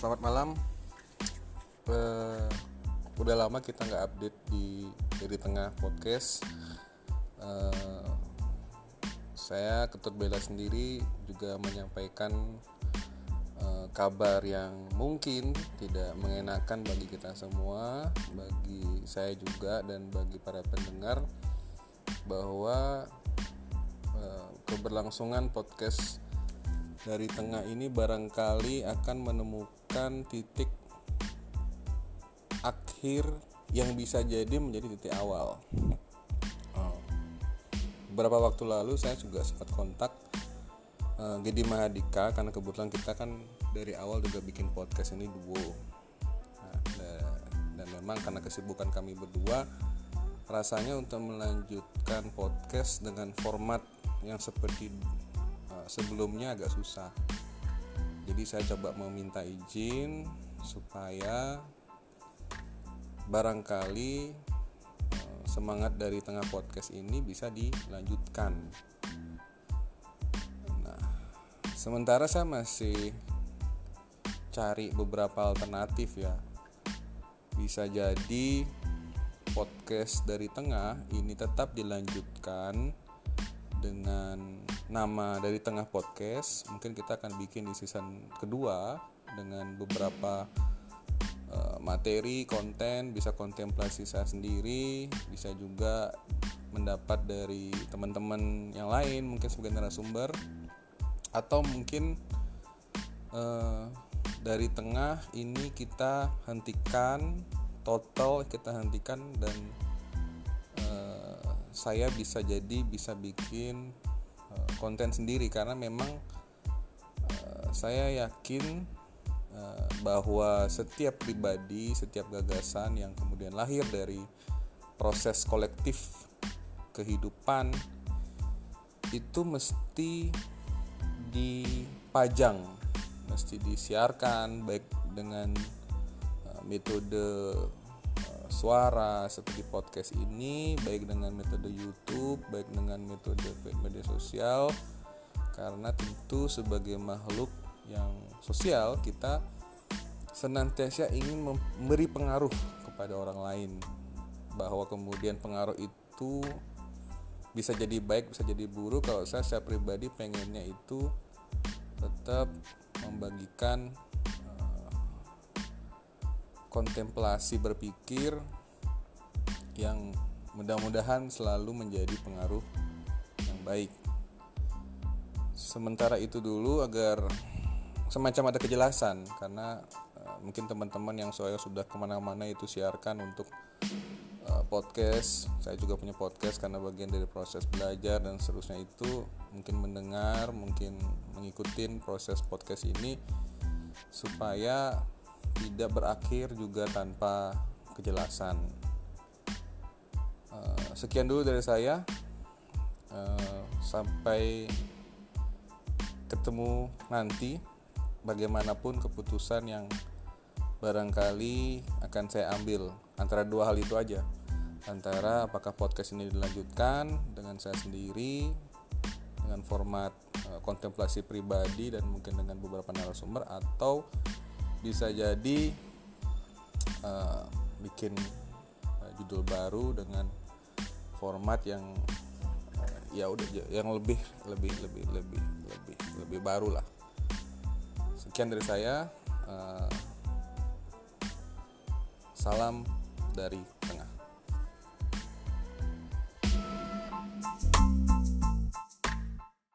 selamat malam. Uh, udah lama kita nggak update di dari tengah podcast. Uh, saya Ketut Bela sendiri juga menyampaikan uh, kabar yang mungkin tidak mengenakan bagi kita semua, bagi saya juga dan bagi para pendengar bahwa uh, keberlangsungan podcast dari tengah ini barangkali akan menemukan titik akhir yang bisa jadi menjadi titik awal. Oh. Beberapa waktu lalu saya juga sempat kontak uh, Gedi Mahadika karena kebetulan kita kan dari awal juga bikin podcast ini duo. Nah, dan memang karena kesibukan kami berdua, rasanya untuk melanjutkan podcast dengan format yang seperti sebelumnya agak susah. Jadi saya coba meminta izin supaya barangkali eh, semangat dari tengah podcast ini bisa dilanjutkan. Nah sementara saya masih cari beberapa alternatif ya. Bisa jadi podcast dari tengah ini tetap dilanjutkan dengan nama dari tengah podcast mungkin kita akan bikin di season kedua dengan beberapa uh, materi konten bisa kontemplasi saya sendiri bisa juga mendapat dari teman-teman yang lain mungkin sebagai narasumber atau mungkin uh, dari tengah ini kita hentikan total kita hentikan dan saya bisa jadi bisa bikin uh, konten sendiri. Karena memang uh, saya yakin uh, bahwa setiap pribadi, setiap gagasan yang kemudian lahir dari proses kolektif kehidupan itu mesti dipajang, mesti disiarkan baik dengan metode suara seperti podcast ini baik dengan metode YouTube baik dengan metode media sosial karena tentu sebagai makhluk yang sosial kita senantiasa ingin memberi pengaruh kepada orang lain. Bahwa kemudian pengaruh itu bisa jadi baik bisa jadi buruk kalau saya saya pribadi pengennya itu tetap membagikan kontemplasi berpikir yang mudah-mudahan selalu menjadi pengaruh yang baik. Sementara itu dulu agar semacam ada kejelasan karena uh, mungkin teman-teman yang saya sudah ke mana-mana itu siarkan untuk uh, podcast. Saya juga punya podcast karena bagian dari proses belajar dan seterusnya itu mungkin mendengar, mungkin mengikuti proses podcast ini supaya tidak berakhir juga tanpa kejelasan. Uh, sekian dulu dari saya. Uh, sampai ketemu nanti. Bagaimanapun keputusan yang barangkali akan saya ambil antara dua hal itu aja. Antara apakah podcast ini dilanjutkan dengan saya sendiri dengan format uh, kontemplasi pribadi dan mungkin dengan beberapa narasumber atau bisa jadi uh, bikin uh, judul baru dengan format yang uh, ya udah yang lebih lebih lebih lebih lebih lebih baru lah. Sekian dari saya uh, salam dari